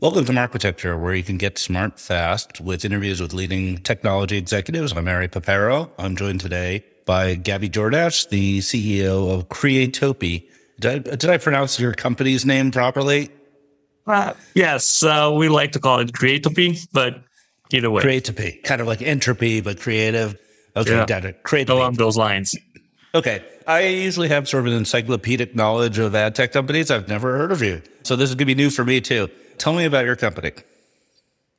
Welcome to Marketecture, where you can get smart fast with interviews with leading technology executives. I'm Ari Paparo. I'm joined today by Gabby Ciordas, the CEO of Creatopy. Did I, did I pronounce your company's name properly? Uh, yes, uh, we like to call it Creatopy, but either way. Creatopy, kind of like entropy, but creative. Okay, Yeah. got it. Creatopy. Along those lines. Okay. I usually have sort of an encyclopedic knowledge of ad tech companies. I've never heard of you. So this is going to be new for me too. Tell me about your company.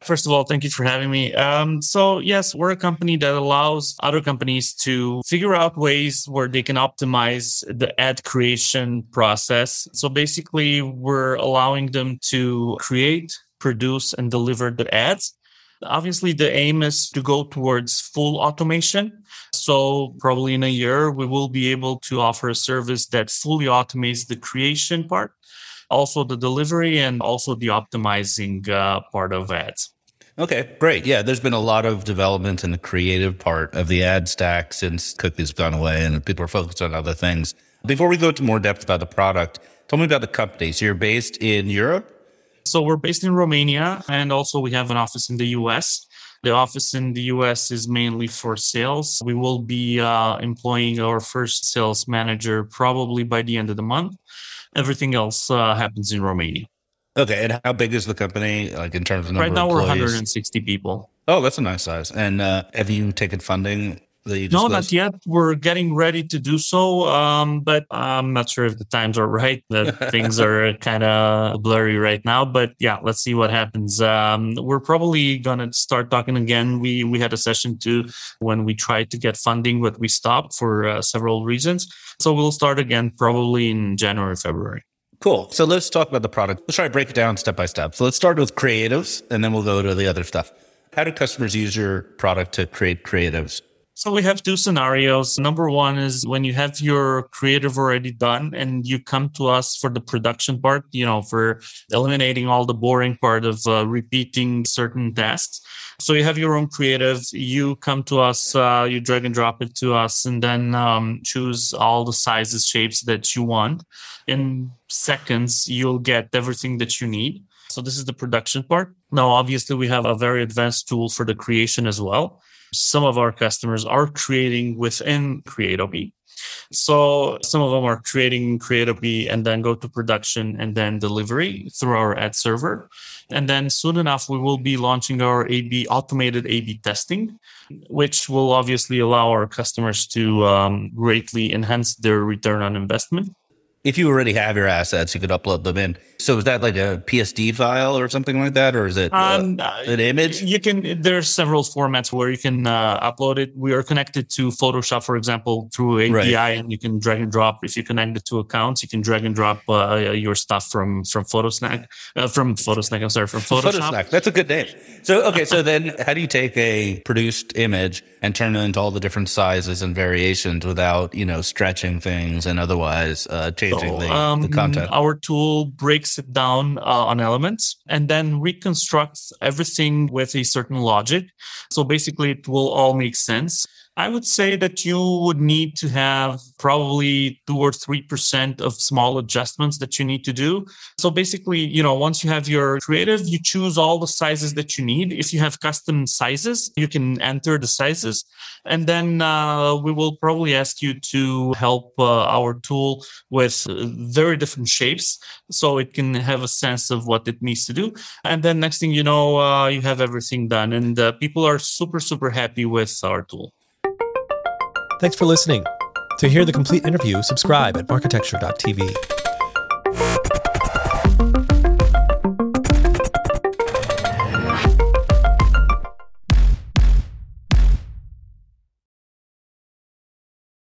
First of all, thank you for having me. Um, so yes, we're a company that allows other companies to figure out ways where they can optimize the ad creation process. So basically, we're allowing them to create, produce, and deliver the ads. Obviously, the aim is to go towards full automation. So probably in a year, we will be able to offer a service that fully automates the creation part, also the delivery, and also the optimizing uh, part of ads. Okay, great. Yeah, there's been a lot of development in the creative part of the ad stack since cookies gone away and people are focused on other things. Before we go into more depth about the product, tell me about the company. So you're based in Europe? So we're based in Romania and also we have an office in the US. The office in the US is mainly for sales. We will be uh, employing our first sales manager probably by the end of the month. Everything else uh, happens in Romania. Okay, and how big is the company, like in terms of number Right now of we're 160 people. Oh, that's a nice size. And uh, have you taken funding No, not yet. We're getting ready to do so, um, but I'm not sure if the times are right. That things are kind of blurry right now. But yeah, let's see what happens. Um, we're probably gonna start talking again. We we had a session too when we tried to get funding, but we stopped for uh, several reasons. So we'll start again probably in January, February. Cool. So let's talk about the product. Let's try to break it down step by step. So let's start with creatives and then we'll go to the other stuff. How do customers use your product to create creatives? So we have two scenarios. Number one is when you have your creative already done and you come to us for the production part, you know, for eliminating all the boring part of uh, repeating certain tasks. So you have your own creative, you come to us, uh, you drag and drop it to us and then um, choose all the sizes, shapes that you want. In seconds, you'll get everything that you need. So this is the production part. Now, obviously, we have a very advanced tool for the creation as well some of our customers are creating within Creatopy. So some of them are creating Creatopy and then go to production and then delivery through our ad server. And then soon enough, we will be launching our AB automated AB testing, which will obviously allow our customers to um, greatly enhance their return on investment. If you already have your assets, you could upload them in. So is that like a PSD file or something like that? Or is it uh, Um, an image? You can. There's several formats where you can uh, upload it. We are connected to Photoshop, for example, through API, Right. and you can drag and drop. If you connect it to accounts, you can drag and drop uh, your stuff from from Photosnack, uh, from Photosnack. I'm sorry, from Photoshop. Photosnack. That's a good name. So, okay. So then how do you take a produced image and turn it into all the different sizes and variations without, you know, stretching things and otherwise uh, changing the, um, the content? Our tool breaks it down uh, on elements and then reconstructs everything with a certain logic. So basically, it will all make sense. I would say that you would need to have probably two or three percent of small adjustments that you need to do. So basically, you know, once you have your creative, you choose all the sizes that you need. If you have custom sizes, you can enter the sizes, and then uh, we will probably ask you to help uh, our tool with uh, very different shapes, so it can have a sense of what it needs to do. And then next thing you know, uh, you have everything done, and uh, people are super super happy with our tool. Thanks for listening. To hear the complete interview, subscribe at marketecture.tv.